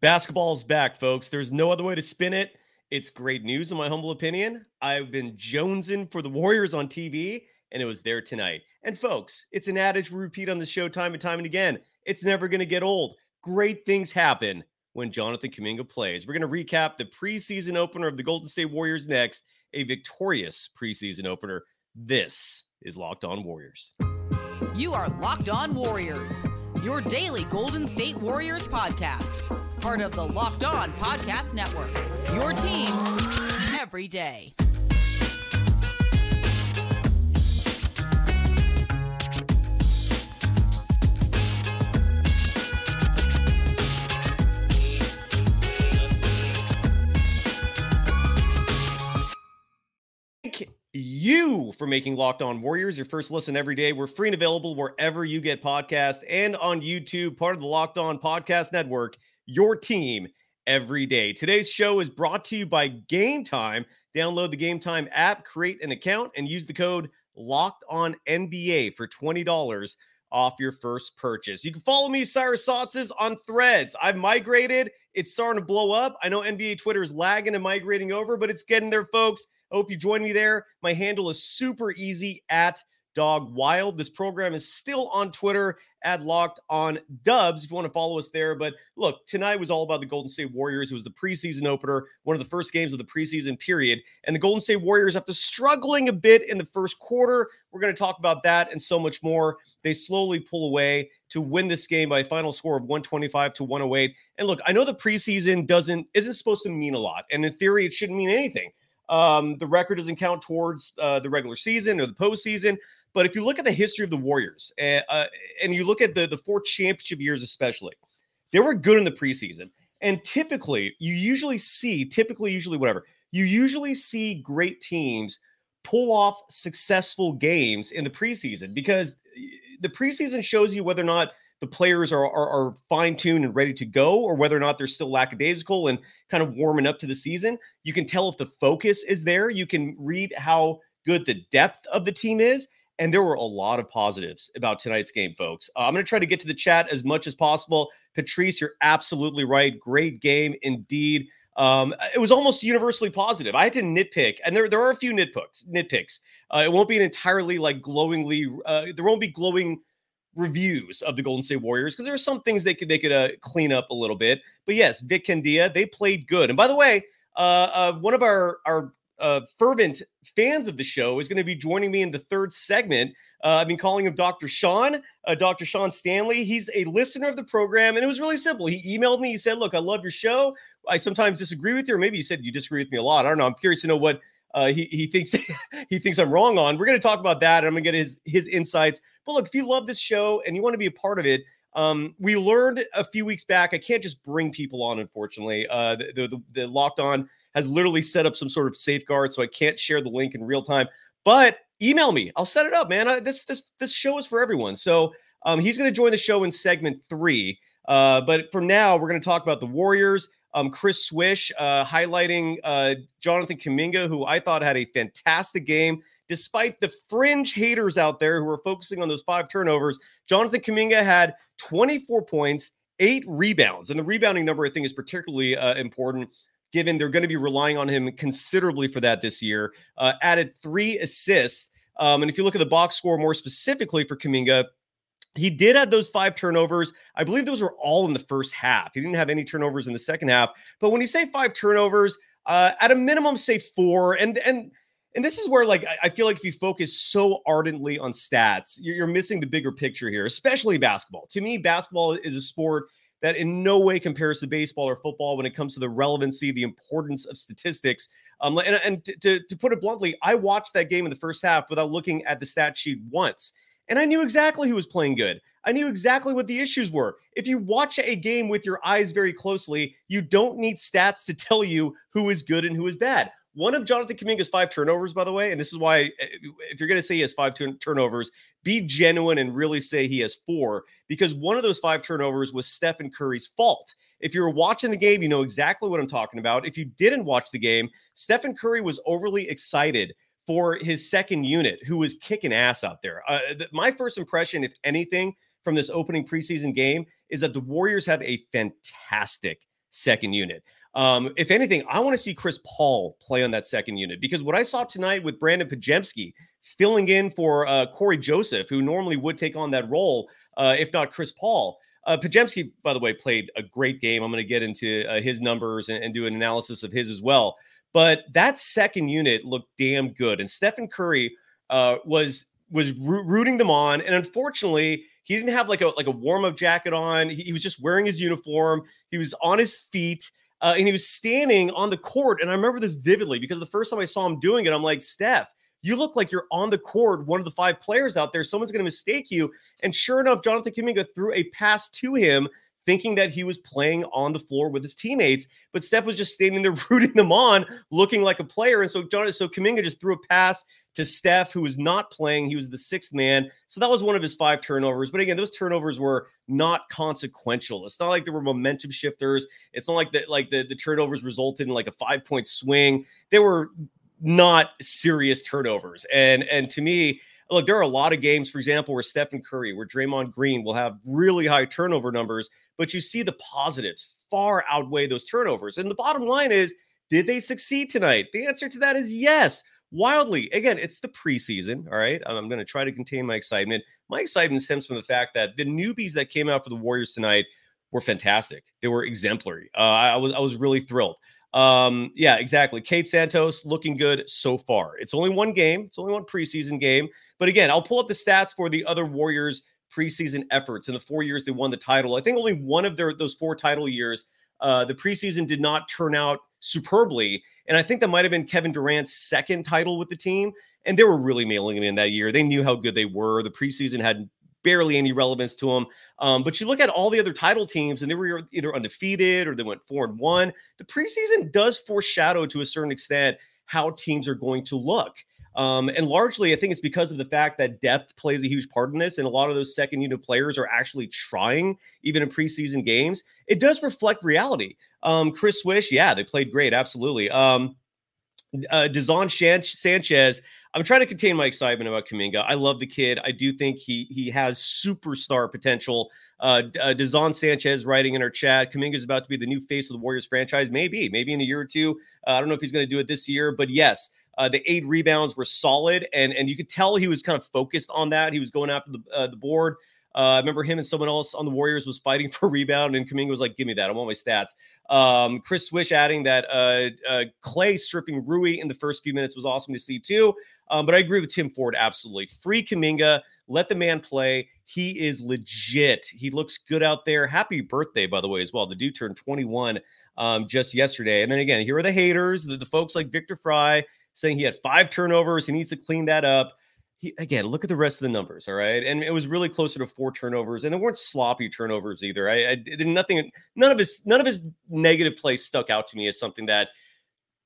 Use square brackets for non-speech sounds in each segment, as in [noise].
Basketball's back, folks. There's no other way to spin it. It's great news, in my humble opinion. I've been jonesing for the Warriors on TV, and it was there tonight. And, folks, it's an adage we repeat on the show time and time and again. It's never going to get old. Great things happen when Jonathan Kuminga plays. We're going to recap the preseason opener of the Golden State Warriors next, a victorious preseason opener. This is Locked On Warriors. You are Locked On Warriors, your daily Golden State Warriors podcast part of the Locked On Podcast Network. Your team every day. You for making Locked On Warriors your first listen every day. We're free and available wherever you get podcasts and on YouTube, part of the Locked On Podcast Network your team every day. Today's show is brought to you by Gametime. Download the Gametime app, create an account, and use the code Locked On NBA for twenty dollars off your first purchase. You can follow me, Cyrus Saatsaz, on Threads. I've migrated. It's starting to blow up. I know NBA Twitter is lagging and migrating over, but it's getting there, folks. I hope you join me there. My handle is super easy at Dog Wild. This program is still on Twitter at Locked on Dubs if you want to follow us there. But look, tonight was all about the Golden State Warriors. It was the preseason opener, one of the first games of the preseason period. And the Golden State Warriors, after struggling a bit in the first quarter, we're going to talk about that and so much more. They slowly pull away to win this game by a final score of 125 to 108. And look, I know the preseason doesn't isn't supposed to mean a lot, and in theory, it shouldn't mean anything. Um, the record doesn't count towards uh, the regular season or the postseason. But if you look at the history of the Warriors uh, uh, and you look at the, the four championship years, especially, they were good in the preseason. And typically, you usually see, typically, usually, whatever, you usually see great teams pull off successful games in the preseason because the preseason shows you whether or not the players are, are, are fine tuned and ready to go, or whether or not they're still lackadaisical and kind of warming up to the season. You can tell if the focus is there. You can read how good the depth of the team is. And there were a lot of positives about tonight's game, folks. Uh, I'm going to try to get to the chat as much as possible. Patrice, you're absolutely right. Great game indeed. Um, it was almost universally positive. I had to nitpick, and there, there are a few nitpicks. Nitpicks. Uh, it won't be an entirely like glowingly. Uh, there won't be glowing reviews of the Golden State Warriors because there are some things they could they could uh, clean up a little bit. But yes, Vic Candia, they played good. And by the way, uh, uh, one of our our uh, fervent fans of the show is going to be joining me in the third segment. Uh, I've been calling him Dr. Sean, uh, Dr. Sean Stanley. He's a listener of the program, and it was really simple. He emailed me. He said, "Look, I love your show. I sometimes disagree with you, or maybe you said you disagree with me a lot. I don't know. I'm curious to know what uh, he he thinks [laughs] he thinks I'm wrong on. We're going to talk about that, and I'm going to get his his insights. But look, if you love this show and you want to be a part of it, um, we learned a few weeks back. I can't just bring people on, unfortunately. Uh, the, the, the locked on has literally set up some sort of safeguard, so I can't share the link in real time. But email me. I'll set it up, man. I, this this this show is for everyone. So um, he's going to join the show in segment three. Uh, but for now, we're going to talk about the Warriors. Um, Chris Swish uh, highlighting uh, Jonathan Kuminga, who I thought had a fantastic game. Despite the fringe haters out there who are focusing on those five turnovers, Jonathan Kuminga had 24 points, eight rebounds. And the rebounding number, I think, is particularly uh, important given they're going to be relying on him considerably for that this year. Uh, added three assists. Um, and if you look at the box score more specifically for Kuminga, he did have those five turnovers. I believe those were all in the first half. He didn't have any turnovers in the second half. But when you say five turnovers, uh, at a minimum, say four. And and and this is where like I feel like if you focus so ardently on stats, you're, missing the bigger picture here, especially basketball. To me, basketball is a sport that in no way compares to baseball or football when it comes to the relevancy, the importance of statistics. Um, and, and to, to put it bluntly, I watched that game in the first half without looking at the stat sheet once. And I knew exactly who was playing good. I knew exactly what the issues were. If you watch a game with your eyes very closely, you don't need stats to tell you who is good and who is bad. One of Jonathan Kuminga's five turnovers, by the way, and this is why eh, if you're going to say he has five turnovers, be genuine and really say he has four, because one of those five turnovers was Stephen Curry's fault. If you were watching the game, you know exactly what I'm talking about. If you didn't watch the game, Stephen Curry was overly excited for his second unit, who was kicking ass out there. Uh, th- my first impression, if anything, from this opening preseason game is that the Warriors have a fantastic second unit. Um, if anything, I want to see Chris Paul play on that second unit because what I saw tonight with Brandon Podziemski filling in for uh, Cory Joseph, who normally would take on that role, uh, if not Chris Paul. Uh, Podziemski, by the way, played a great game. I'm going to get into uh, his numbers and, and do an analysis of his as well. But that second unit looked damn good, and Stephen Curry uh, was was rooting them on. And unfortunately, he didn't have like a like a warm up jacket on. He, he, was just wearing his uniform. He was on his feet. Uh, and he was standing on the court. And I remember this vividly because the first time I saw him doing it, I'm like, Steph, you look like you're on the court, one of the five players out there. Someone's going to mistake you. And sure enough, Jonathan Kuminga threw a pass to him, thinking that he was playing on the floor with his teammates. But Steph was just standing there [laughs] rooting them on, looking like a player. And so Jonathan, so Kuminga just threw a pass to Steph, who was not playing. He was the sixth man. So that was one of his five turnovers. But again, those turnovers were not consequential. It's not like there were momentum shifters. It's not like that, like the, the turnovers resulted in like a five point swing. They were not serious turnovers. And and to me, look, there are a lot of games, for example, where Stephen Curry, where Draymond Green will have really high turnover numbers, but you see the positives far outweigh those turnovers. And the bottom line is, did they succeed tonight? The answer to that is yes wildly. Again, it's the preseason. All right. I'm going to try to contain my excitement. My excitement stems from the fact that the newbies that came out for the Warriors tonight were fantastic. They were exemplary. Uh, I, was I was really thrilled. Um, yeah, exactly. Kate Santos looking good so far. It's only one game. It's only one preseason game. But again, I'll pull up the stats for the other Warriors preseason efforts in the four years they won the title. I think only one of their those four title years, uh, the preseason did not turn out superbly. And I think that might have been Kevin Durant's second title with the team. And they were really mailing him in that year. They knew how good they were. The preseason had barely any relevance to them. Um, but you look at all the other title teams, and they were either undefeated or they went four and one. The preseason does foreshadow to a certain extent how teams are going to look. Um, and largely, I think it's because of the fact that depth plays a huge part in this, and a lot of those second unit players are actually trying, even in preseason games. It does reflect reality. Um, Chris Swish, yeah, they played great, absolutely. Um, uh, Dazon Sanchez, I'm trying to contain my excitement about Kuminga. I love the kid. I do think he he has superstar potential. Uh, uh Dazon Sanchez writing in our chat, Kuminga is about to be the new face of the Warriors franchise. Maybe, maybe in a year or two. Uh, I don't know if he's going to do it this year, but yes, uh, the eight rebounds were solid, and and you could tell he was kind of focused on that. He was going after the uh, the board. Uh, I remember him and someone else on the Warriors was fighting [laughs] for rebound, and Kuminga was like, "Give me that! I want my stats." Um, Chris Swish adding that uh, uh, Klay stripping Rui in the first few minutes was awesome to see too. Um, but I agree with Tim Ford absolutely. Free Kuminga, let the man play. He is legit. He looks good out there. Happy birthday, by the way, as well. The dude turned 21 um, just yesterday. And then again, here are the haters, the, the folks like Victor Fry saying he had five turnovers. He needs to clean that up. He, again, look at the rest of the numbers. All right. And it was really closer to four turnovers, and they weren't sloppy turnovers either. I, I did nothing, none of his, none of his negative plays stuck out to me as something that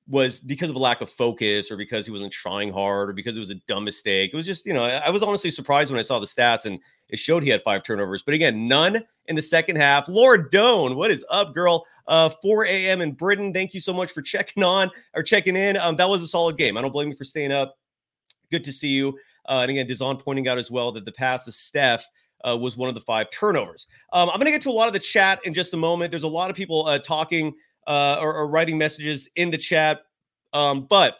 was because of a lack of focus or because he wasn't trying hard or because it was a dumb mistake. It was just, you know, I was honestly surprised when I saw the stats and it showed he had five turnovers. But again, none in the second half. Laura Doan, what is up, girl? Uh, 4 a.m. in Britain. Thank you so much for [laughs] checking on or checking in. Um, that was a solid game. I don't blame you for staying up. Good to see you. Uh, and again, Dazon pointing out as well that the pass to Steph uh, was one of the five turnovers. Um, I'm going to get to a lot of the chat in just a moment. There's a lot of people uh, talking uh, or, or, writing messages in the chat. Um, but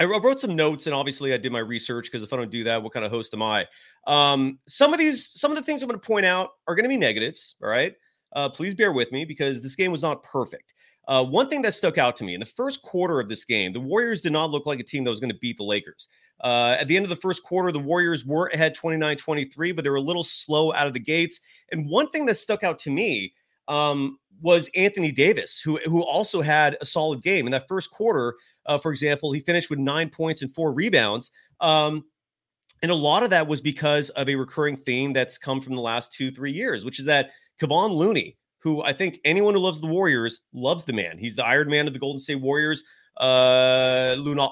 I wrote some notes, and obviously I did my research because if I don't do that, what kind of host am I? Um, some of these, some of the things I'm going to point out are going to be negatives. All right, uh, please bear with me because this game was not perfect. Uh, one thing that stuck out to me in the first quarter of this game, the Warriors did not look like a team that was going to beat the Lakers. Uh, at the end of the first quarter, the Warriors were ahead 29 23, but they were a little slow out of the gates. And one thing that stuck out to me um, was Anthony Davis, who who also had a solid game in that first quarter. Uh, for example, he finished with nine points and four rebounds. Um, and a lot of that was because of a recurring theme that's come from the last two, three years, which is that Kevon Looney, who I think anyone who loves the Warriors loves the man. He's the Iron Man of the Golden State Warriors. Uh, Luna,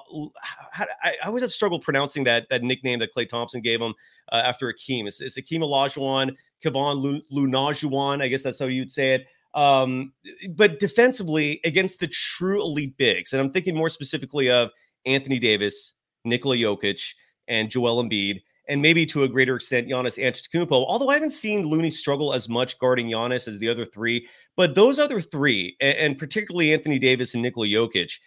I, I always have struggled pronouncing that that nickname that Klay Thompson gave him uh, after Akeem. It's, it's Akeem Olajuwon, Kevon Lunajuwon. I guess that's how you'd say it. Um, but defensively against the true elite bigs, and I'm thinking more specifically of Anthony Davis, Nikola Jokic, and Joel Embiid. and maybe to a greater extent Giannis Antetokounmpo. Although I haven't seen Looney struggle as much guarding Giannis as the other three, but those other three, and particularly Anthony Davis and Nikola Jokic,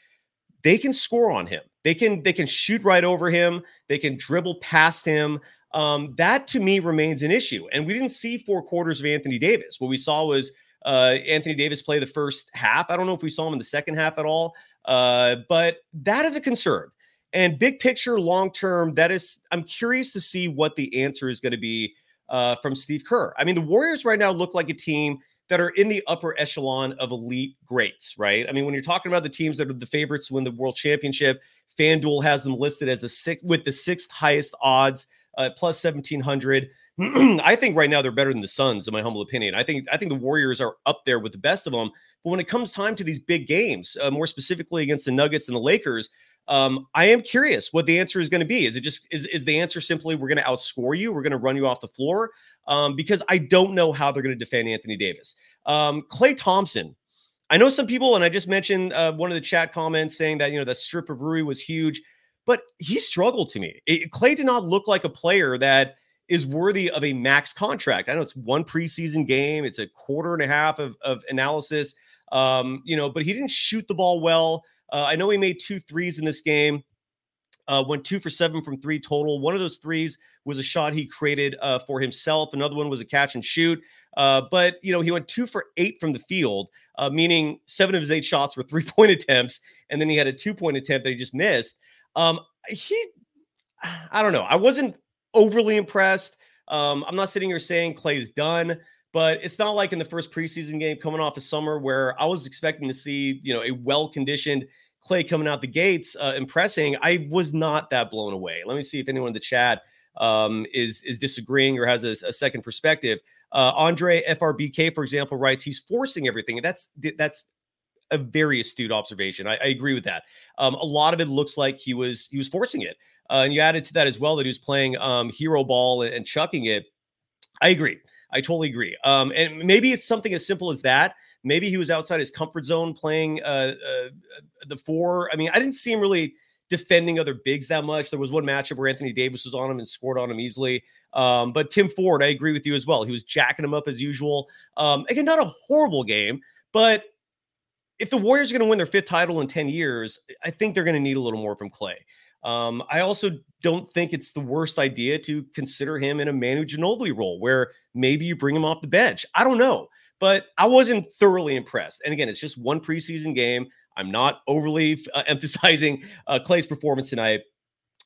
they can score on him. They can they can shoot right over him. They can dribble past him. Um, that to me remains an issue. And we didn't see four quarters of Anthony Davis. What we saw was uh, Anthony Davis play the first half. I don't know if we saw him in the second half at all, uh, but that is a concern. And big picture, long term, that is, I'm curious to see what the answer is going to be uh, from Steve Kerr. I mean, the Warriors right now look like a team that are in the upper echelon of elite greats, right? I mean, when you're talking about the teams that are the favorites to win the world championship, FanDuel has them listed as the sixth with the sixth highest odds, uh, plus 1700. [clears throat] I think right now they're better than the Suns, in my humble opinion. I think I think the Warriors are up there with the best of them. But when it comes time to these big games, uh, more specifically against the Nuggets and the Lakers, um, I am curious what the answer is going to be. Is it just is is the answer simply we're going to outscore you, we're going to run you off the floor? Um, because I don't know how they're going to defend Anthony Davis. Um, Klay Thompson. I know some people, and I just mentioned uh, one of the chat comments saying that you know the strip of Rui was huge, but he struggled to me. It, Klay did not look like a player that is worthy of a max contract. I know it's one preseason game, it's a quarter and a half of, of analysis, um, you know, but he didn't shoot the ball well. Uh, I know he made two threes in this game. Uh, went two for seven from three total. One of those threes was a shot he created uh, for himself. Another one was a catch and shoot. Uh, but you know he went two for eight from the field, uh, meaning seven of his eight shots were [laughs] three point attempts, and then he had a two point attempt that he just missed. Um, he, I don't know. I wasn't overly impressed. Um, I'm not sitting here saying Klay's done, but it's not like in the first preseason game coming off of summer where I was expecting to see you know a well conditioned Klay coming out the gates, uh, impressing. I was not that blown away. Let me see if anyone in the chat um, is is disagreeing or has a, a second perspective. Uh, Andre FRBK, for example, writes he's forcing everything, that's that's a very astute observation. I, I agree with that. Um, a lot of it looks like he was he was forcing it, uh, and you added to that as well that he was playing um, hero ball and, and chucking it. I agree. I totally agree. Um, and maybe it's something as simple as that. Maybe he was outside his comfort zone playing uh, uh, the four. I mean, I didn't see him really defending other bigs that much. There was one matchup where Anthony Davis was on him and scored on him easily. Um, but Tim Ford, I agree with you as well. He was jacking him up as usual. Um, again, not a horrible game, but if the Warriors are going to win their fifth title in 10 years, I think they're going to need a little more from Klay. Um, I also don't think it's the worst idea to consider him in a Manu Ginobili role where maybe you bring him off the bench. I don't know but I wasn't thoroughly impressed. And again, it's just one preseason game. I'm not overly uh, [laughs] emphasizing uh, Klay's performance tonight.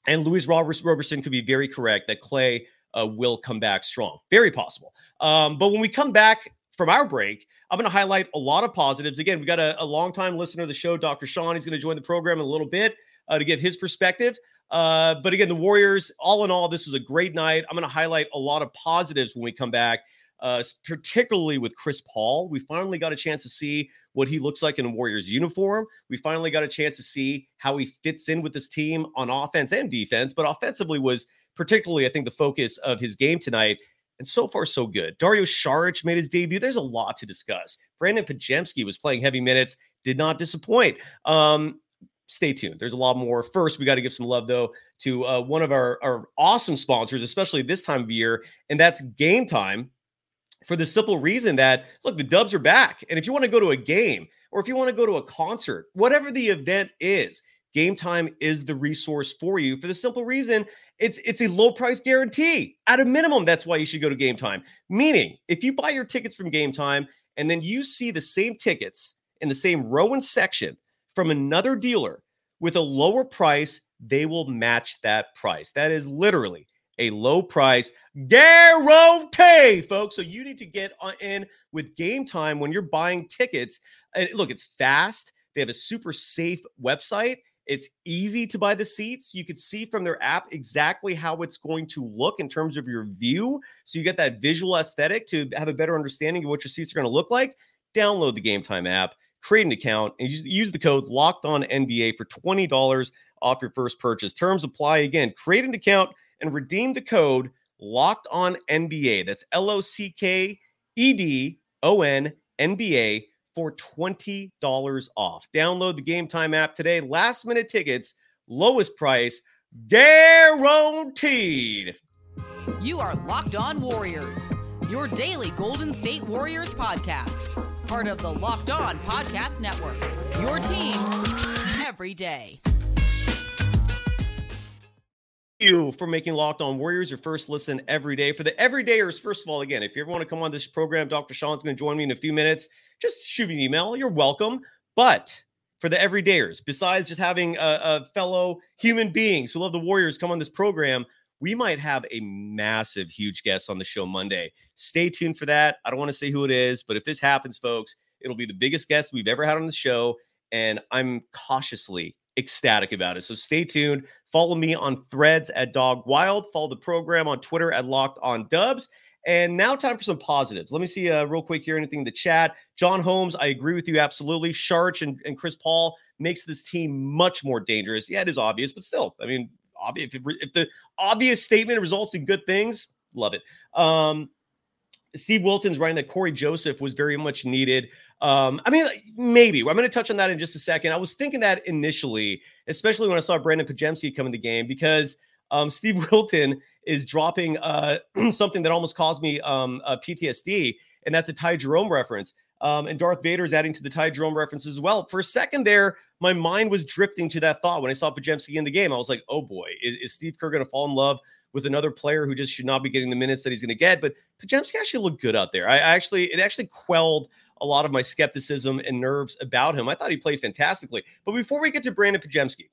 And Louis Robertson could be very correct that Klay uh, will come back strong. Very possible. Um, but when we come back from our break, I'm going to highlight a lot of positives. Again, we got a, a longtime listener of the show, Dr. Sean. He's going to join the program in a little bit uh, to give his perspective. Uh, but again, the Warriors, all in all, this was a great night. I'm going to highlight a lot of positives when we come back uh, particularly with Chris Paul. We finally got a chance to see what he looks like in a Warriors uniform. We finally got a chance to see how he fits in with this team on offense and defense, but offensively was particularly, I think, the focus of his game tonight. And so far, so good. Dario Saric made his debut. There's a lot to discuss. Brandon Podziemski was playing heavy minutes, did not disappoint. Um, stay tuned. There's a lot more. First, we got to give some love though to uh, one of our, our awesome sponsors, especially this time of year, and that's Gametime for the simple reason that look, the Dubs are back, and if you want to go to a game or if you want to go to a concert, whatever the event is, Gametime is the resource for you. For the simple reason, it's it's a low price guarantee. At a minimum, that's why you should go to Gametime. Meaning, if you buy your tickets from Gametime and then you see the same tickets in the same row and section from another dealer with a lower price, they will match that price. That is literally a low price guarantee, folks. So you need to get in with Gametime when you're buying tickets. And look, it's fast. They have a super safe website. It's easy to buy the seats. You can see from their app exactly how it's going to look in terms of your view. So you get that visual aesthetic to have a better understanding of what your seats are going to look like. Download the Gametime app, create an account, and use the code Locked On NBA for twenty dollars off your first purchase. Terms apply. Again, create an account and redeem the code locked on NBA. That's L O C K E D O N NBA for $20 off. Download the Gametime app today. Last minute tickets, lowest price guaranteed. You are Locked On Warriors, your daily Golden State Warriors podcast. Part of the Locked On Podcast Network. Your team every day. You for making Locked On Warriors your first listen every day. For the everydayers, first of all, again, if you ever want to come on this program, Dr. Sean's going to join me in a few minutes. Just shoot me an email. You're welcome. But for the everydayers, besides just having a, a fellow human beings who love the Warriors come on this program, we might have a massive, huge guest on the show Monday. Stay tuned for that. I don't want to say who it is, but if this happens, folks, it'll be the biggest guest we've ever had on the show. And I'm cautiously ecstatic about it. So stay tuned. Follow me on threads at Dog Wild. Follow the program on Twitter at Locked On Dubs. And now, time for some positives. Let me see uh, real quick here anything in the chat. John Holmes, I agree with you absolutely. Sharch and, and Chris Paul makes this team much more dangerous. Yeah, it is obvious, but still, I mean, obvious. If, if the obvious statement results in good things, love it. Um, Steve Wilton's writing that Cory Joseph was very much needed. Um, I mean, maybe I'm going to touch on that in just a second. I was thinking that initially, especially when I saw Brandon Podziemski come in the game, because um, Steve [laughs] Wilton is dropping uh, [clears throat] something that almost caused me um, PTSD, and that's a Ty Jerome reference. Um, and Darth Vader is adding to the Ty Jerome reference as well. For a second there, my mind was drifting to that thought when I saw Podziemski in the game. I was like, oh boy, is, is Steve Kerr going to fall in love with another player who just should not be getting the minutes that he's going to get? But Podziemski actually looked good out there. I, actually, it actually quelled a lot of my skepticism and nerves about him. I thought he played fantastically. But before we get to Brandon Podziemski,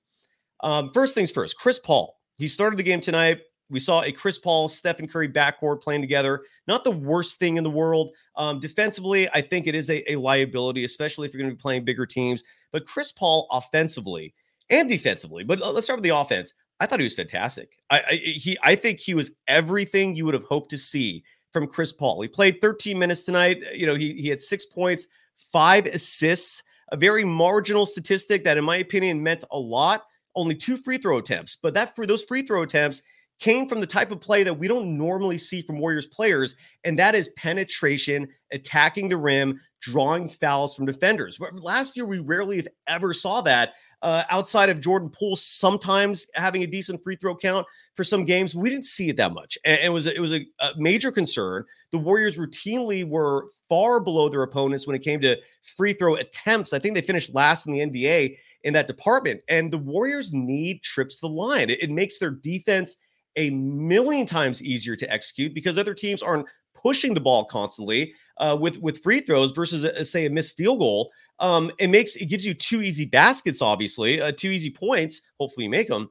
um, first things first, Chris Paul. He started the game tonight. We saw a Chris Paul, Stephen Curry backcourt playing together. Not the worst thing in the world. Um, defensively, I think it is a, a liability, especially if you're going to be playing bigger teams. But Chris Paul, offensively and defensively, but let's start with the offense. I thought he was fantastic. I, I he I think he was everything you would have hoped to see from Chris Paul. He played 13 minutes tonight. Uh, you know, he he had six points, five assists, a very marginal statistic that, in my opinion, meant a lot. Only two free throw attempts, but that for those free throw attempts came from the type of play that we don't normally see from Warriors players, and that is penetration, attacking the rim, drawing fouls from defenders. Last year, we rarely, if ever, saw that. Uh, outside of Jordan Poole, sometimes having a decent free throw count for some games, we didn't see it that much, and it was a, it was a, a major concern. The Warriors routinely were far below their opponents when it came to free throw attempts. I think they finished last in the NBA in that department, and the Warriors need trips the line. It, it makes their defense a million times easier to execute because other teams aren't pushing the ball constantly uh, with with free throws versus a, say a missed field goal. Um, it makes it gives you two easy baskets, obviously, uh, two easy points. Hopefully, you make them.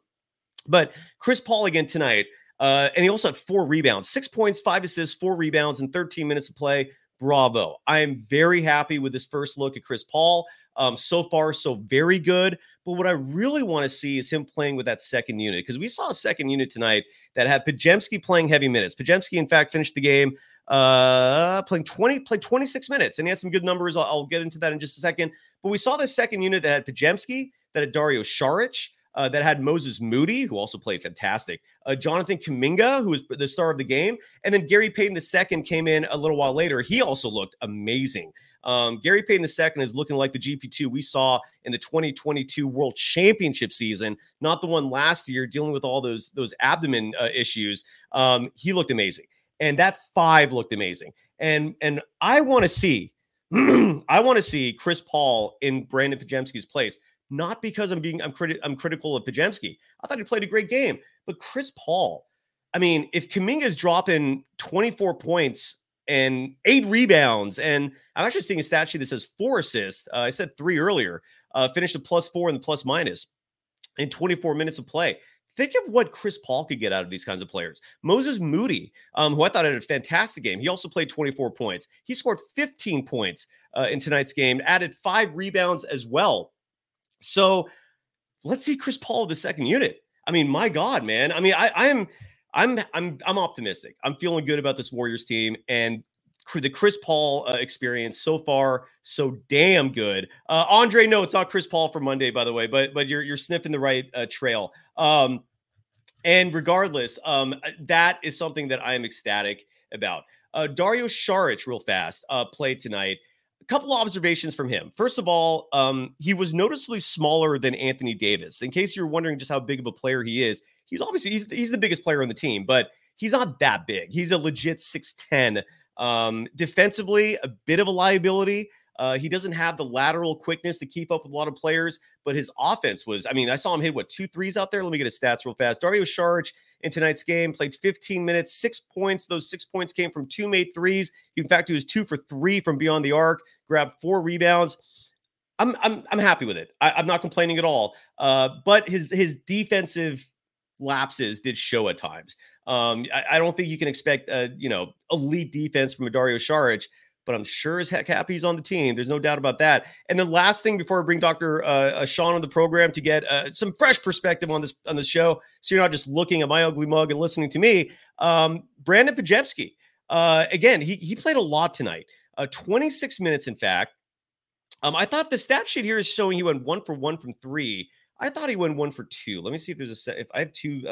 But Chris Paul again tonight, uh, and he also had four rebounds, six points, five assists, four rebounds in 13 minutes of play. Bravo! I am very happy with this first look at Chris Paul. Um, so far, so very good. But what I really want to see is him playing with that second unit because we saw a second unit tonight that had Podziemski playing heavy minutes. Podziemski, in fact, finished the game uh, playing 20, played 26 minutes, and he had some good numbers. I'll, I'll, get into that in just a second. But we saw this second unit that had Podziemski, that had Dario Saric, uh, that had Moses Moody, who also played fantastic, uh, Jonathan Kuminga, who was the star of the game, and then Gary Payton II came in a little while later. He also looked amazing. Um, Gary Payton II is looking like the GP2 we saw in the 2022 World Championship season, not the one last year dealing with all those those abdomen uh, issues. Um, he looked amazing, and that five looked amazing. And and I want to see, [clears throat] I want to see Chris Paul in Brandon Podziemski's place. Not because I'm being I'm criti- I'm critical of Podziemski. I thought he played a great game, but Chris Paul. I mean, if Kuminga is dropping 24 points and eight rebounds. And I'm actually seeing a stat sheet that says four assists. Uh, I said three earlier. Uh, finished a plus four and the plus minus in 24 minutes of play. Think of what Chris Paul could get out of these kinds of players. Moses Moody, um, who I thought had a fantastic game, he also played 24 points. He scored 15 points uh, in tonight's game, added five rebounds as well. So let's see Chris Paul the second unit. I mean, my God, man. I mean, I, I am I'm I'm I'm optimistic. I'm feeling good about this Warriors team and the Chris Paul uh, experience so far so damn good. Uh, Andre, no, it's not Chris Paul for Monday, by the way, but but you're you're sniffing the right uh, trail. Um, and regardless, um, uh, that is something that I am ecstatic about. Uh, Dario Saric, real fast, uh, played tonight. A couple of observations from him. First of all, um, he was noticeably smaller than Anthony Davis. In case you're wondering just how big of a player he is, he's obviously he's, he's the biggest player on the team, but he's not that big. He's a legit 6'10. Um, defensively, a bit of a liability. Uh, he doesn't have the lateral quickness to keep up with a lot of players, but his offense was, I mean, I saw him hit what two threes out there. Let me get his stats real fast. Dario Saric in tonight's game played 15 minutes, six points. Those six points came from two made threes. In fact, he was two for three from beyond the arc, grabbed four rebounds. I'm I'm I'm happy with it. I, am not complaining at all. Uh, but his his defensive lapses did show at times. Um, I, I, don't think you can expect uh, you know elite defense from a Dario Saric, but I'm sure as heck happy he's on the team. There's no doubt about that. And the last thing before I bring Doctor uh, uh, Sean on the program to get uh, some fresh perspective on this on the show, so you're not just looking at my ugly mug and listening to me. Um, Brandon Podziemski, uh, again, he he played a lot tonight. Uh, 26 minutes, in fact. Um, I thought the stat sheet here is showing he went one for one from three. I thought he went one for two. Let me see if there's a set. If I have two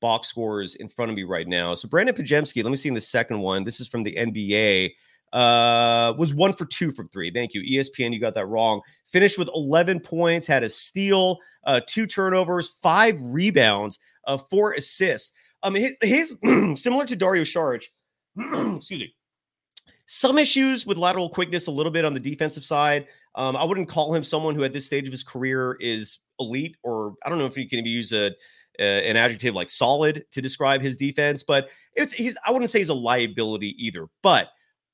box scores in front of me right now. So Brandon Podziemski, let me see in the second one. This is from the NBA. Uh, was one for two from three. Thank you, ESPN. You got that wrong. Finished with 11 points, had a steal, uh, two turnovers, five rebounds, uh, four assists. Um, his, his [clears throat] similar to Dario Saric. [clears throat] excuse me some issues with lateral quickness a little bit on the defensive side. Um, I wouldn't call him someone who at this stage of his career is elite, or I don't know if you can use a, a an adjective like solid to describe his defense, but it's he's I wouldn't say he's a liability either, but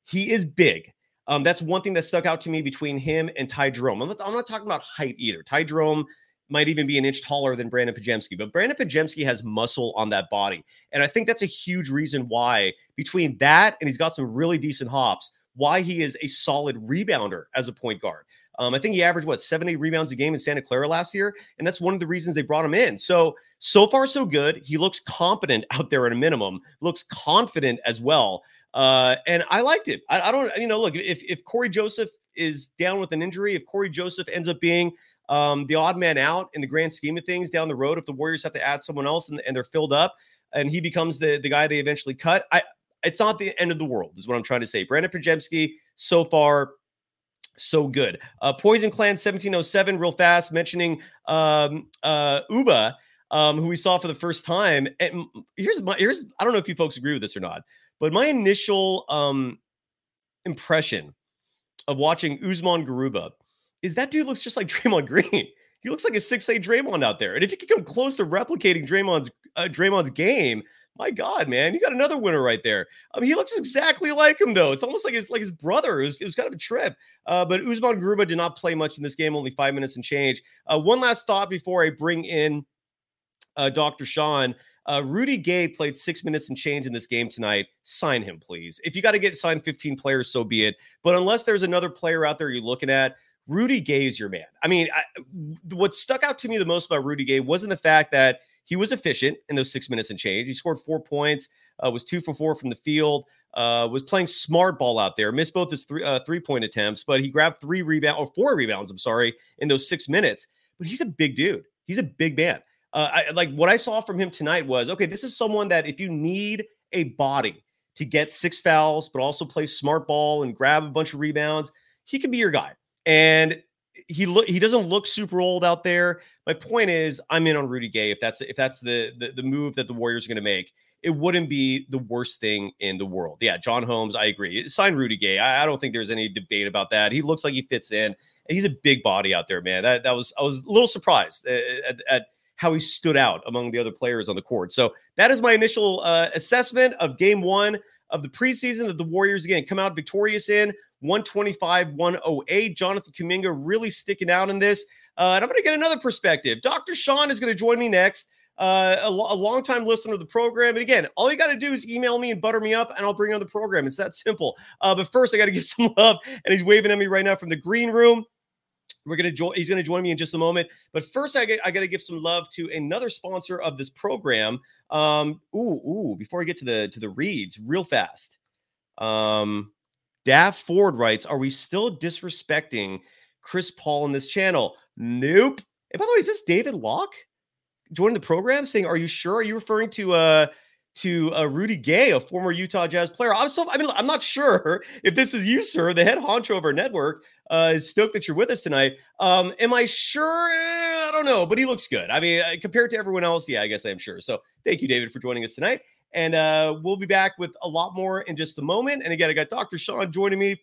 he is big. Um, that's one thing that stuck out to me between him and Ty Jerome. I'm not, I'm not talking about height either. Ty Jerome might even be an inch taller than Brandon Podziemski, but Brandon Podziemski has muscle on that body. And I think that's a huge reason why, between that and he's got some really decent hops, why he is a solid rebounder as a point guard. Um, I think he averaged what seven, eight rebounds a game in Santa Clara last year, and that's one of the reasons they brought him in. So, so far, so good. He looks competent out there at a minimum, looks confident as well. Uh, and I liked it. I, I don't, you know, look, if if Cory Joseph is down with an injury, if Cory Joseph ends up being um, the odd man out in the grand scheme of things down the road if the Warriors have to add someone else and, and they're filled up and he becomes the, the guy they eventually cut. I it's not the end of the world, is what I'm trying to say. Brandon Podziemski, so far, so good. Uh, Poison Clan 1707, real fast, mentioning um, uh, Uba, um, who we saw for the first time. And here's my here's I don't know if you folks agree with this or not, but my initial um, impression of watching Usman Garuba is that dude looks just like [laughs] Draymond Green. He looks like a 6'8 Draymond out there. And if you could come close to replicating Draymond's uh, Draymond's game, my God, man, you got another winner right there. I mean, he looks exactly like him, though. It's almost like his like his brother. It was, it was kind of a trip. Uh, but Usman Garuba did not play much in this game, only five minutes and change. Uh, one last thought before I bring in uh, Dr. Sean. Uh, Rudy Gay played six minutes and change in this game tonight. Sign him, please. If you got to get signed 15 players, so be it. But unless there's another player out there you're looking at Rudy Gay is your man. I mean, I, what stuck out to me the most about Rudy Gay wasn't the fact that he was efficient in those six minutes and change. He scored four points, uh, was two for four from the field, uh, was playing smart ball out there, missed both his three uh, three point attempts, but he grabbed three rebounds or four rebounds. I'm sorry, in those six minutes. But he's a big dude. He's a big man. Uh, I, like what I saw from him tonight was okay. This is someone that if you need a body to get six fouls, but also play smart ball and grab a bunch of rebounds, he could be your guy and he look he doesn't look super old out there. My point is, I'm in on Rudy Gay. If that's if that's the the, the move that the Warriors are going to make, it wouldn't be the worst thing in the world. Yeah, John Holmes, I agree. Sign Rudy Gay. I, I don't think there's any debate about that. He looks like he fits in. He's a big body out there, man. That that was I was a little surprised at, at how he stood out among the other players on the court. So that is my initial uh, assessment of Game One of the preseason that the Warriors again come out victorious in. 125, 108. Jonathan Kuminga really sticking out in this. Uh, and I'm going to get another perspective. Dr. Sean is going to join me next. Uh, a, a long-time listener of the program. And again, all you got to do is email me and butter me up, and I'll bring on the program. It's that simple. Uh, but first, I got to [laughs] give some love, and he's waving at me right now from the green room. We're gonna join. He's gonna join me in just a moment. But first, I, I got to give some love to another sponsor of this program. Um, ooh, ooh. Before I get to the to the reads, real fast. Um, Daff Ford writes, Are we still disrespecting Chris Paul in this channel? Nope. And by the way, is this David Locke joining the program saying, Are you sure? Are you referring to uh to uh, Rudy Gay, a former Utah Jazz player? I'm so I mean, I'm not sure [laughs] if this is you, sir, the head honcho of our network. Uh, stoked that you're with us tonight. Um, am I sure? Eh, I don't know, but he looks good. I mean, uh, compared to everyone else, yeah, I guess I'm sure. So thank you, David, for joining us tonight. And uh, we'll be back with a lot more in just a moment. And again, I got Dr. Sean joining me.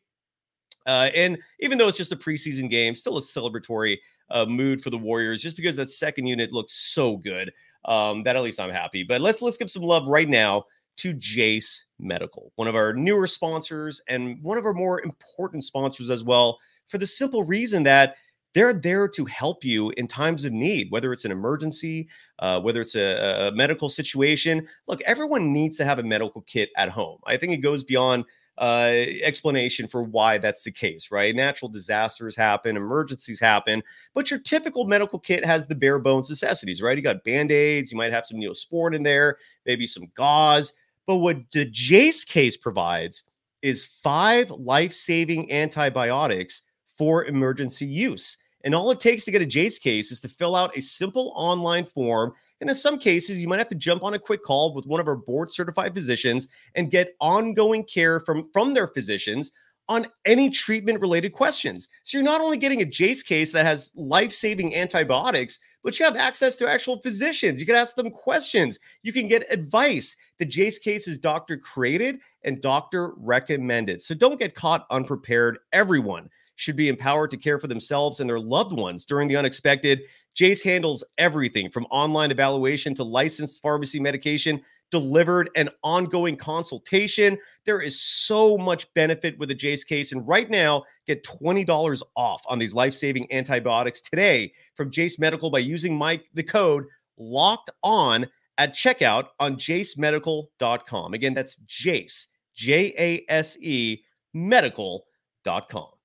Uh, and even though it's just a preseason game, still a celebratory uh, mood for the Warriors, just because that second unit looks so good. Um, that at least I'm happy. But let's let's give some love right now to Jase Medical, one of our newer sponsors and one of our more important sponsors as well, for the simple reason that they're there to help you in times of need, whether it's an emergency, uh, whether it's a, a medical situation. Look, everyone needs to have a medical kit at home. I think it goes beyond uh, explanation for why that's the case, right? Natural disasters happen, emergencies happen, but your typical medical kit has the bare bones necessities, right? You got band aids, you might have some neosporin in there, maybe some gauze. But what the Jase case provides is five life saving antibiotics for emergency use. And all it takes to get a Jase case is to fill out a simple online form. And in some cases, you might have to jump on a quick call with one of our board certified physicians and get ongoing care from, from their physicians on any treatment related questions. So you're not only getting a Jase case that has life saving antibiotics, but you have access to actual physicians. You can ask them questions. You can get advice. The Jase case is doctor created and doctor recommended. So don't get caught unprepared. Everyone should be empowered to care for themselves and their loved ones during the unexpected. Jase handles everything from online evaluation to licensed pharmacy medication delivered and ongoing consultation. There is so much benefit with a Jase case. And right now, get $20 off on these life saving antibiotics today from Jase Medical by using my the code locked on at checkout on jasemedical.com. Again, that's Jase, J A S E, medical.com.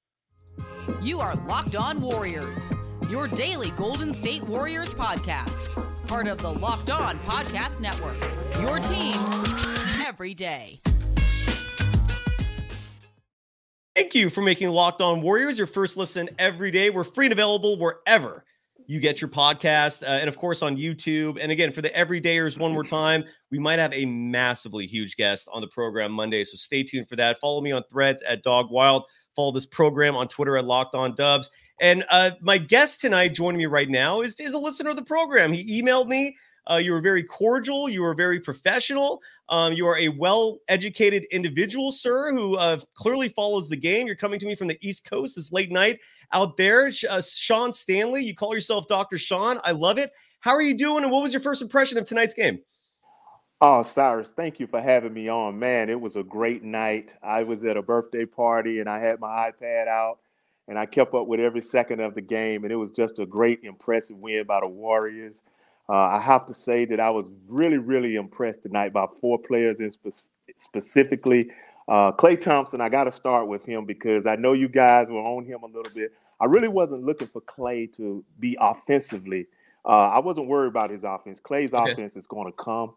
You are Locked On Warriors, your daily Golden State Warriors podcast, part of the Locked On Podcast Network. Your team every day. Thank you for making Locked On Warriors your first listen every day. We're free and available wherever you get your podcast, uh, and of course on YouTube. And again, for the everydayers, one more time, we might have a massively huge guest on the program Monday, so stay tuned for that. Follow me on Threads at Dog Wild. Follow this program on Twitter at Locked On Dubs. And uh, my guest tonight, joining me right now, is, is a listener of the program. He emailed me. Uh, you were very cordial. You were very professional. Um, you are a well educated individual, sir, who uh, clearly follows the game. You're coming to me from the East Coast this late night out there. Uh, Sean Stanley, you call yourself Dr. Sean. I love it. How are you doing? And what was your first impression of tonight's game? Oh, Cyrus, thank you for having me on. Man, it was a great night. I was at a birthday party and I had my iPad out and I kept up with every second of the game. And it was just a great, impressive win by the Warriors. Uh, I have to say that I was really, really impressed tonight by four players, in spe- specifically uh, Klay Thompson. I got to start with him because I know you guys were on him a little bit. I really wasn't looking for Klay to be offensively. Uh, I wasn't worried about his offense. Klay's okay. offense is going to come.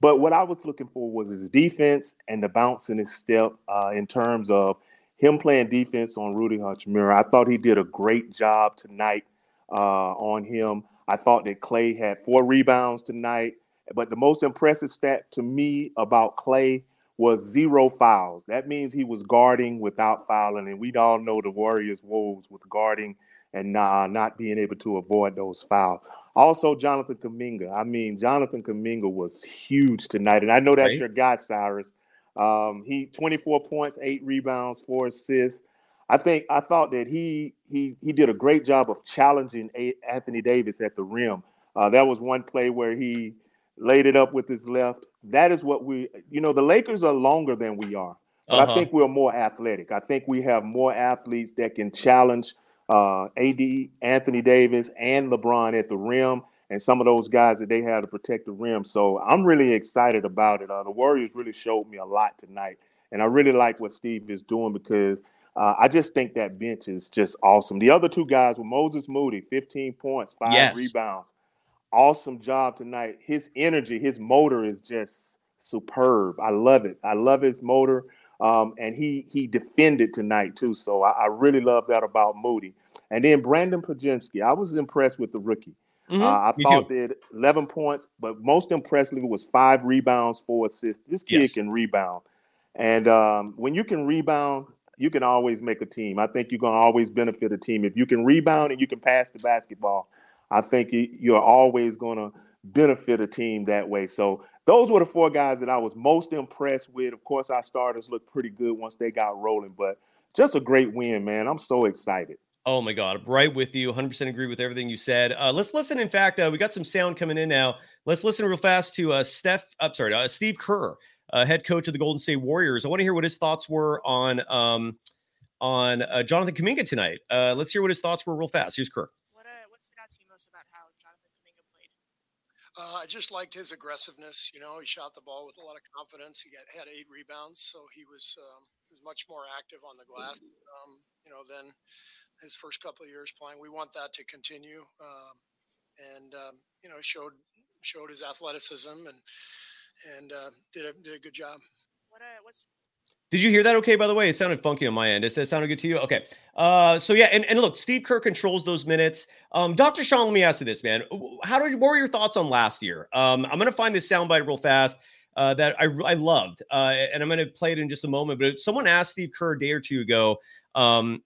But what I was looking for was his defense and the bounce in his step uh, in terms of him playing defense on Rui Hachimura. I thought he did a great job tonight uh, on him. I thought that Klay had four rebounds tonight. But the most impressive stat to me about Klay was zero fouls. That means he was guarding without fouling. And we all know the Warriors' woes with guarding and uh, not being able to avoid those fouls. Also, Jonathan Kuminga. I mean, Jonathan Kuminga was huge tonight. And I know that's right. your guy, Cyrus. Um, he 24 points, eight rebounds, four assists. I think I thought that he he he did a great job of challenging Anthony Davis at the rim. Uh, that was one play where he laid it up with his left. That is what we, you know, the Lakers are longer than we are, but uh-huh. I think we're more athletic. I think we have more athletes that can challenge uh, AD, Anthony Davis, and LeBron at the rim, and some of those guys that they had to protect the rim. So I'm really excited about it. Uh, the Warriors really showed me a lot tonight, and I really like what Steve is doing because uh, I just think that bench is just awesome. The other two guys were Moses Moody, 15 points, five yes. rebounds. Awesome job tonight. His energy, his motor is just superb. I love it. I love his motor. Um, and he he defended tonight too. So I, I, really love that about Moody. And then Brandon Podziemski, I was impressed with the rookie. Mm-hmm. Uh, I Me thought too. that 11 points, but most impressively was five rebounds, four assists. This kid yes. can rebound. And um, when you can rebound, you can always make a team. I think you're going to always benefit a team. If you can rebound and you can pass the basketball, I think you're always going to benefit a team that way. So those were the four guys that I was most impressed with. Of course, our starters looked pretty good once they got rolling, but just a great win, man. I'm so excited. Oh my God, right with you. 100% agree with everything you said. Uh, let's listen. In fact, uh, we got some sound coming in now. Let's listen real fast to uh, Steph. I'm sorry, uh, Steve Kerr, uh, head coach of the Golden State Warriors. I want to hear what his thoughts were on um, on uh, Jonathan Kuminga tonight. Let's hear what his thoughts were real fast. Here's Kerr. What uh, what stood out to you most about how Jonathan Kuminga played? Uh, I just liked his aggressiveness. You know, he shot the ball with a lot of confidence. He got had eight rebounds, so he was um, he was much more active on the glass. Um, you know, than his first couple of years playing. We want that to continue, um, and um, you know, showed showed his athleticism and and uh, did a did a good job. What uh, what's did you hear that okay, by the way? It sounded funky on my end. Is that sounded good to you? Okay. Uh, so yeah, and, and look, Steve Kerr controls those minutes. Um, Dr. Sean, let me ask you this, man. How did what were your thoughts on last year? Um, I'm gonna find this soundbite real fast. Uh, that I, I loved, uh, and I'm going to play it in just a moment. But someone asked Steve Kerr a day or two ago um,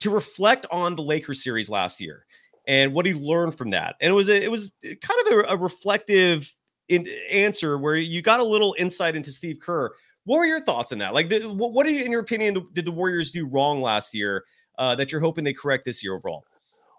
to reflect on the Lakers series last year and what he learned from that, and it was a, it was kind of a, a reflective in, answer where you got a little insight into Steve Kerr what were your thoughts on that? Like, the, what, what, you, in your opinion, did the Warriors do wrong last year uh, that you're hoping they correct this year overall?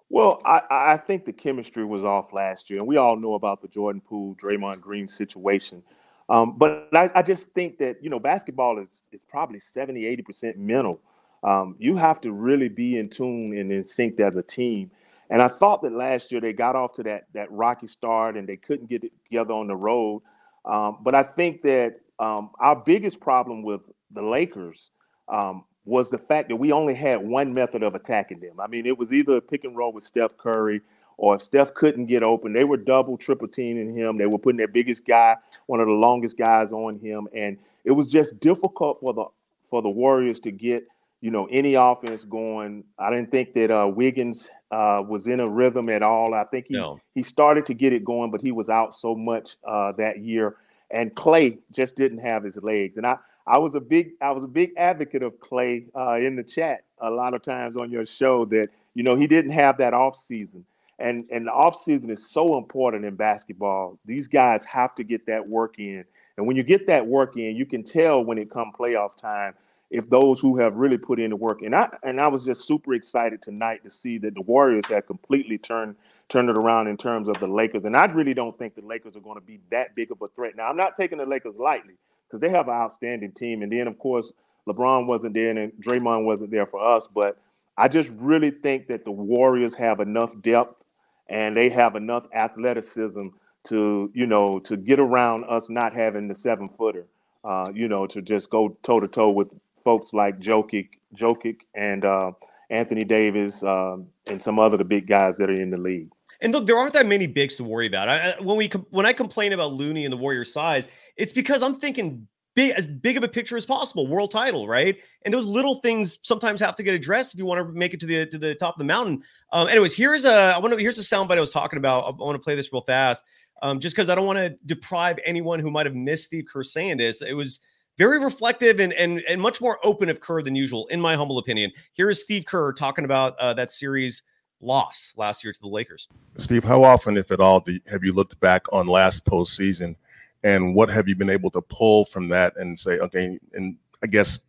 Well, I, I think the chemistry was off last year, and we all know about the Jordan Poole, Draymond Green situation. Um, but I, I, just think that you know basketball is is probably 70, 80 percent mental. Um, you have to really be in tune and in sync as a team. And I thought that last year they got off to that that rocky start and they couldn't get it together on the road. Um, but I think that um, our biggest problem with the Lakers um, was the fact that we only had one method of attacking them. I mean, it was either pick and roll with Steph Curry, or if Steph couldn't get open, they were double, triple teaming him. They were putting their biggest guy, one of the longest guys, on him, and it was just difficult for the for the Warriors to get you know any offense going. I didn't think that uh, Wiggins uh, was in a rhythm at all. I think he no. he started to get it going, but he was out so much uh, that year and Klay just didn't have his legs. And I, I was a big, I was a big advocate of Klay uh, in the chat a lot of times on your show that you know he didn't have that off season, and and the off season is so important in basketball. These guys have to get that work in, and when you get that work in, you can tell when it come playoff time if those who have really put in the work. And I and I was just super excited tonight to see that the Warriors had completely turned turn it around in terms of the Lakers. And I really don't think the Lakers are going to be that big of a threat. Now, I'm not taking the Lakers lightly because they have an outstanding team. And then, of course, LeBron wasn't there and Draymond wasn't there for us. But I just really think that the Warriors have enough depth and they have enough athleticism to, you know, to get around us not having the seven footer, uh, you know, to just go toe to toe with folks like Jokic, Jokic and uh, Anthony Davis um, and some other the big guys that are in the league. And look, there aren't that many bigs to worry about. I, when we when I complain about Looney and the Warriors' size, it's because I'm thinking big as big of a picture as possible, world title, right? And those little things sometimes have to get addressed if you want to make it to the to the top of the mountain. Um, anyways, here's a I want to here's a soundbite I was talking about. I want to play this real fast, um, just because I don't want to deprive anyone who might have missed Steve Kerr saying this. It was very reflective and and and much more open of Kerr than usual, in my humble opinion. Here is Steve Kerr talking about uh, that series loss last year to the Lakers. Steve, how often, if at all, do, have you looked back on last postseason and what have you been able to pull from that and say, okay, and I guess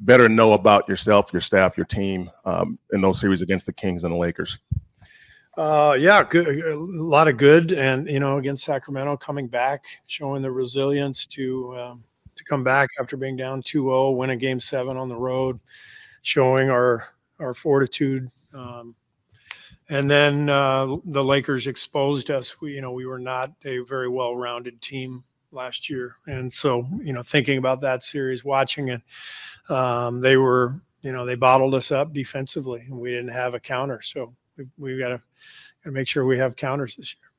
better know about yourself, your staff, your team um, in those series against the Kings and the Lakers? Uh, yeah, good, a lot of good, and you know, against Sacramento, coming back, showing the resilience to um, to come back after being down 2-0, win a game seven on the road, showing our our fortitude um, and then uh, the Lakers exposed us. We, you know, we were not a very well-rounded team last year, and so you know, thinking about that series, watching it, um, they were, you know, they bottled us up defensively, and we didn't have a counter. So we we got to make sure we have counters this year.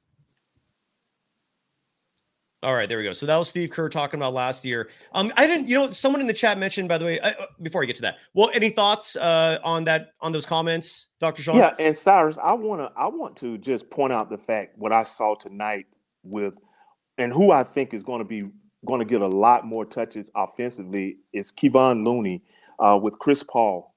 All right, there we go. So that was Steve Kerr talking about last year. Um, I didn't, you know, someone in the chat mentioned, by the way, uh, before I get to that. Well, any thoughts uh, on that on those comments, Doctor Sean? Yeah, and Cyrus, I wanna, I want to just point out the fact what I saw tonight with, and who I think is going to be going to get a lot more touches offensively is Kevon Looney uh, with Chris Paul.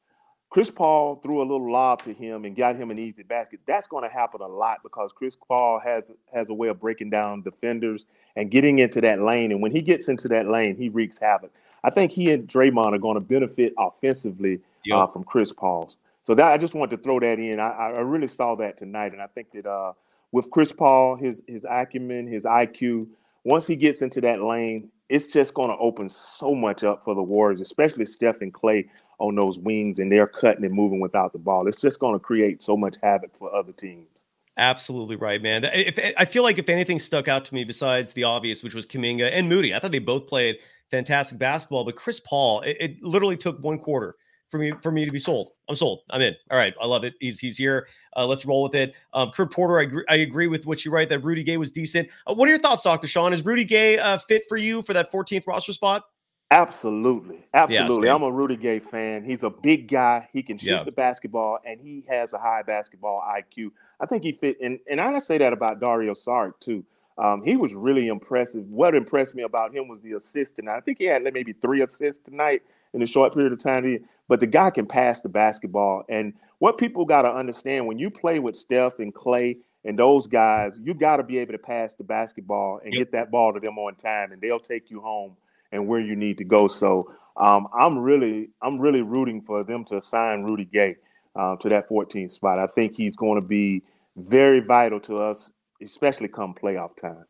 Chris Paul threw a little lob to him and got him an easy basket. That's going to happen a lot because Chris Paul has has a way of breaking down defenders and getting into that lane. And when he gets into that lane, he wreaks havoc. I think he and Draymond are going to benefit offensively yep. uh, from Chris Paul's. So that I just wanted to throw that in. I, I really saw that tonight, and I think that uh, with Chris Paul, his his acumen, his IQ, once he gets into that lane, it's just going to open so much up for the Warriors, especially Steph and Klay on those wings, and they're cutting and moving without the ball. It's just going to create so much havoc for other teams. Absolutely right, man. If I feel like if anything stuck out to me besides the obvious, which was Kuminga and Moody, I thought they both played fantastic basketball. But Chris Paul, it, it literally took one quarter for me for me to be sold. I'm sold. I'm in. All right, I love it. He's he's here. Uh, let's roll with it. Um, Kurt Porter, I agree, I agree with what you write that Rudy Gay was decent. Uh, what are your thoughts, Doctor Sean? Is Rudy Gay uh, fit for you for that 14th roster spot? Absolutely, absolutely. Yeah, I'm a Rudy Gay fan. He's a big guy. He can shoot yeah. the basketball, and he has a high basketball IQ. I think he fit. And and I say that about Dario Saric too. Um, he was really impressive. What impressed me about him was the assist tonight. I think he had maybe three assists tonight in a short period of time. But the guy can pass the basketball. And what people got to understand when you play with Steph and Klay and those guys, you got to be able to pass the basketball and yep. get that ball to them on time, and they'll take you home and where you need to go. So um, I'm really, I'm really rooting for them to sign Rudy Gay uh, to that 14th spot. I think he's going to be very vital to us, especially come playoff time.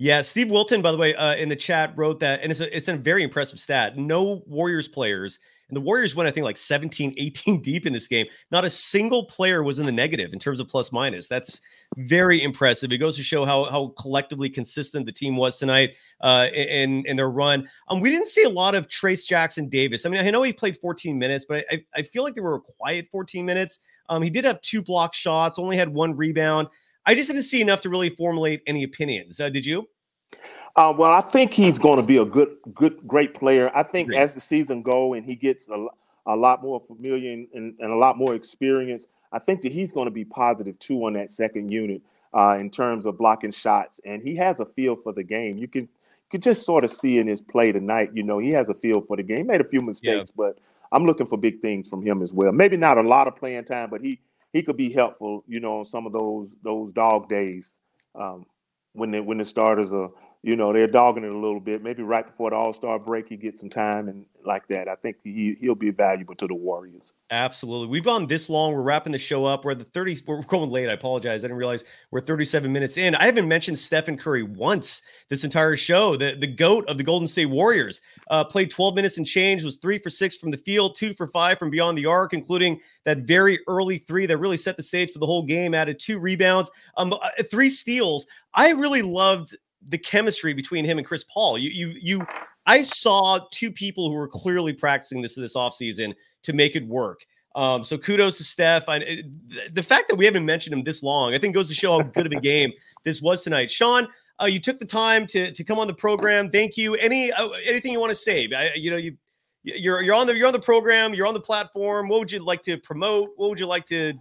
Yeah, Steve Wilton, by the way, uh, in the chat wrote that, and it's a, it's a very impressive stat. No Warriors players, and the Warriors went, I think, like 17, 18 [laughs] deep in this game. Not a single player was in the negative in terms of plus minus. That's very impressive. It goes to show how how collectively consistent the team was tonight uh, in in their run. Um, we didn't see a lot of Trayce Jackson Davis. I mean, I know he played 14 minutes, but I, I feel like they were a quiet 14 minutes. Um, he did have two block shots, only had one rebound. I just didn't see enough to really formulate any opinions. Uh, did you? Uh, well, I think he's going to be a good, good, great player. I think Great. as the season go and he gets a, a lot more familiar and, and, and, a lot more experience, I think that he's going to be positive too on that second unit uh, in terms of blocking shots. And he has a feel for the game. You can you can just sort of see in his play tonight. You know, he has a feel for the game. He made a few mistakes, yeah. but I'm looking for big things from him as well. Maybe not a lot of playing time, but he he could be helpful. You know, on some of those those dog days um, when the when the starters are you know, they're dogging it a little bit. Maybe right before the All Star break, he gets some time and like that. I think he he'll be valuable to the Warriors. Absolutely. We've gone this long. We're wrapping the show up. We're at the 30. We're going late. I apologize. I didn't realize we're 37 minutes in. I haven't mentioned Stephen Curry once this entire show. The the goat of the Golden State Warriors uh, played 12 minutes and change. Was three for six from the field, two for five from beyond the arc, including that very early three that really set the stage for the whole game. Added two rebounds, um, uh, three steals. I really loved the chemistry between him and Chris Paul. You you you I saw two people who were clearly practicing this this offseason to make it work. Um, so kudos to Steph. I, the fact that we haven't mentioned him this long, I think goes to show how good of a [laughs] game this was tonight. Sean, uh, you took the time to to come on the program. Thank you. Any uh, anything you want to say? I, you know, you you're you're on the you're on the program. You're on the platform. What would you like to promote? What would you like to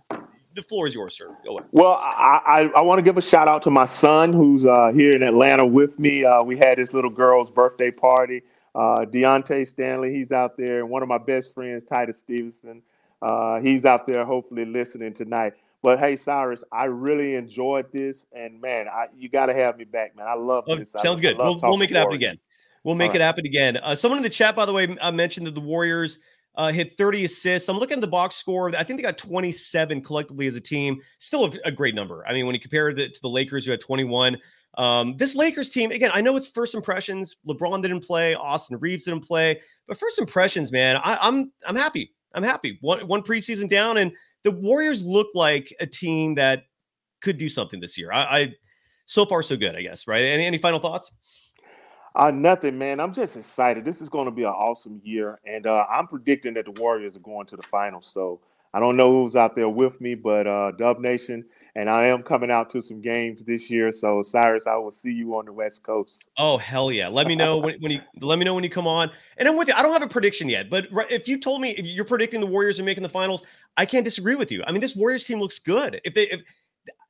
the floor is yours, sir. Go ahead. Well, I, I, I want to give a shout out to my son who's uh, here in Atlanta with me. Uh, we had his little girl's birthday party. Uh, Deontay Stanley, he's out there. And one of my best friends, Titus Stevenson, uh, he's out there hopefully listening tonight. But hey, Cyrus, I really enjoyed this. And man, I, you got to have me back, man. I love oh, this. Sounds good. We'll, we'll, make it happen again. We'll make All it happen again. Uh, someone in the chat, by the way, uh, mentioned that the Warriors uh, hit 30 assists. I'm looking at the box score. I think they got 27 collectively as a team. Still a, a great number. I mean, when you compare it to the Lakers, who had 21. Um, this Lakers team, again, I know it's first impressions. LeBron didn't play, Austin Reaves didn't play, but first impressions, man, I, I'm I'm happy. I'm happy. One one preseason down, and the Warriors look like a team that could do something this year. I, I so far so good, I guess. Right? Any any final thoughts? Uh, nothing, man. I'm just excited. This is going to be an awesome year, and uh, I'm predicting that the Warriors are going to the finals. So I don't know who's out there with me, but uh, Dub Nation, and I am coming out to some games this year. So Cyrus, I will see you on the West Coast. Oh hell yeah! Let me know when, when you let me know when you come on, and I'm with you. I don't have a prediction yet, but if you told me you're predicting the Warriors are making the finals, I can't disagree with you. I mean, this Warriors team looks good. If they if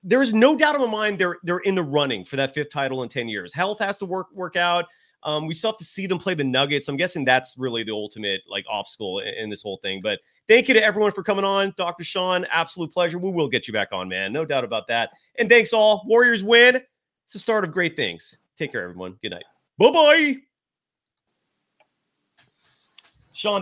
there is no doubt in my mind they're they're in the running for that fifth title in 10 years. Health has to work work out. Um, we still have to see them play the Nuggets. I'm guessing that's really the ultimate like obstacle in, in this whole thing. But thank you to everyone for coming on, Dr. Sean. Absolute pleasure. We will get you back on, man. No doubt about that. And thanks all. Warriors win. It's the start of great things. Take care, everyone. Good night. Bye bye. Sean.